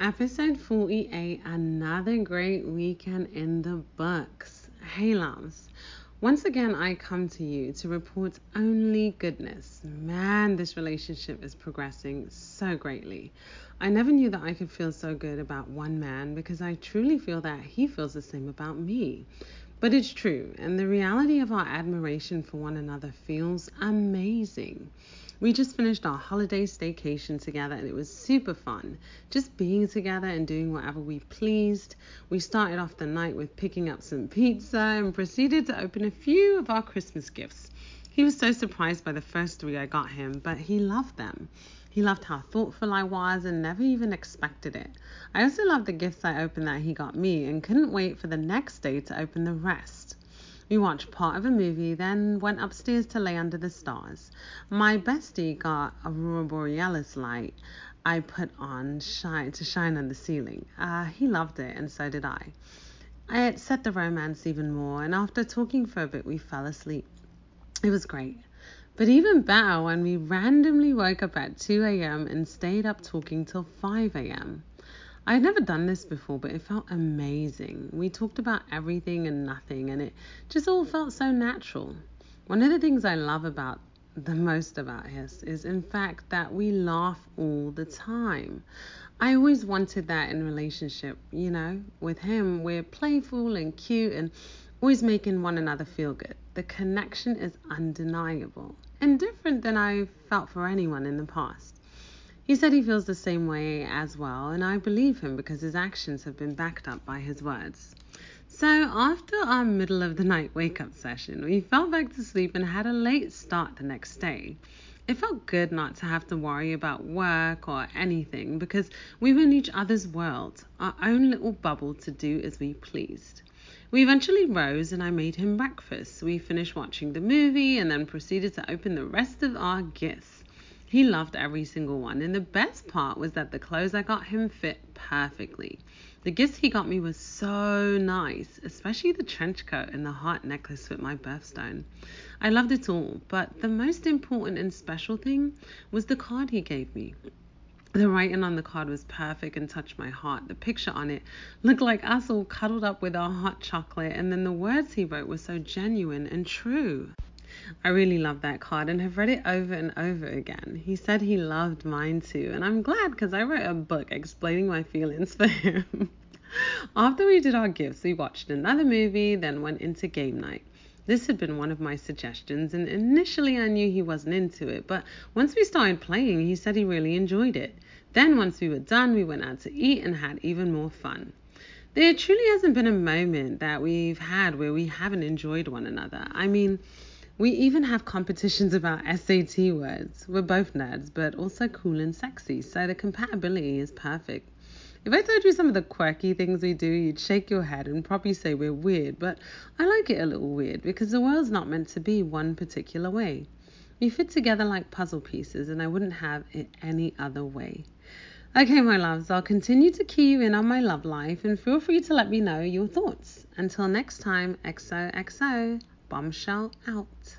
Episode 48, another great weekend in the books. Hey, loves. Once again, I come to you to report only goodness. Man, this relationship is progressing so greatly. I never knew that I could feel so good about one man because I truly feel that he feels the same about me. But it's true, and the reality of our admiration for one another feels amazing. We just finished our holiday staycation together and it was super fun. Just being together and doing whatever we pleased. We started off the night with picking up some pizza and proceeded to open a few of our Christmas gifts. He was so surprised by the first three I got him, but he loved them. He loved how thoughtful I was and never even expected it. I also loved the gifts I opened that he got me and couldn't wait for the next day to open the rest. We watched part of a movie, then went upstairs to lay under the stars. My bestie got Aurora Borealis light I put on shine to shine on the ceiling. Uh, he loved it, and so did I. It set the romance even more, and after talking for a bit, we fell asleep. It was great. But even better when we randomly woke up at 2 a.m. and stayed up talking till 5 a.m. I had never done this before, but it felt amazing. We talked about everything and nothing, and it just all felt so natural. One of the things I love about the most about us is, in fact, that we laugh all the time. I always wanted that in relationship, you know. With him, we're playful and cute and always making one another feel good. The connection is undeniable and different than I've felt for anyone in the past. He said he feels the same way as well, and I believe him because his actions have been backed up by his words. So, after our middle of the night wake up session, we fell back to sleep and had a late start the next day. It felt good not to have to worry about work or anything because we were in each other's world, our own little bubble to do as we pleased. We eventually rose and I made him breakfast. We finished watching the movie and then proceeded to open the rest of our gifts. He loved every single one, and the best part was that the clothes I got him fit perfectly. The gifts he got me were so nice, especially the trench coat and the heart necklace with my birthstone. I loved it all, but the most important and special thing was the card he gave me. The writing on the card was perfect and touched my heart. The picture on it looked like us all cuddled up with our hot chocolate, and then the words he wrote were so genuine and true. I really love that card and have read it over and over again. He said he loved mine too, and I'm glad because I wrote a book explaining my feelings for him. After we did our gifts, we watched another movie, then went into game night. This had been one of my suggestions, and initially I knew he wasn't into it, but once we started playing, he said he really enjoyed it. Then, once we were done, we went out to eat and had even more fun. There truly hasn't been a moment that we've had where we haven't enjoyed one another. I mean, we even have competitions about SAT words. We're both nerds, but also cool and sexy, so the compatibility is perfect. If I told you some of the quirky things we do, you'd shake your head and probably say we're weird, but I like it a little weird because the world's not meant to be one particular way. We fit together like puzzle pieces, and I wouldn't have it any other way. Okay, my loves, I'll continue to key you in on my love life and feel free to let me know your thoughts. Until next time, XOXO. Bombshell out.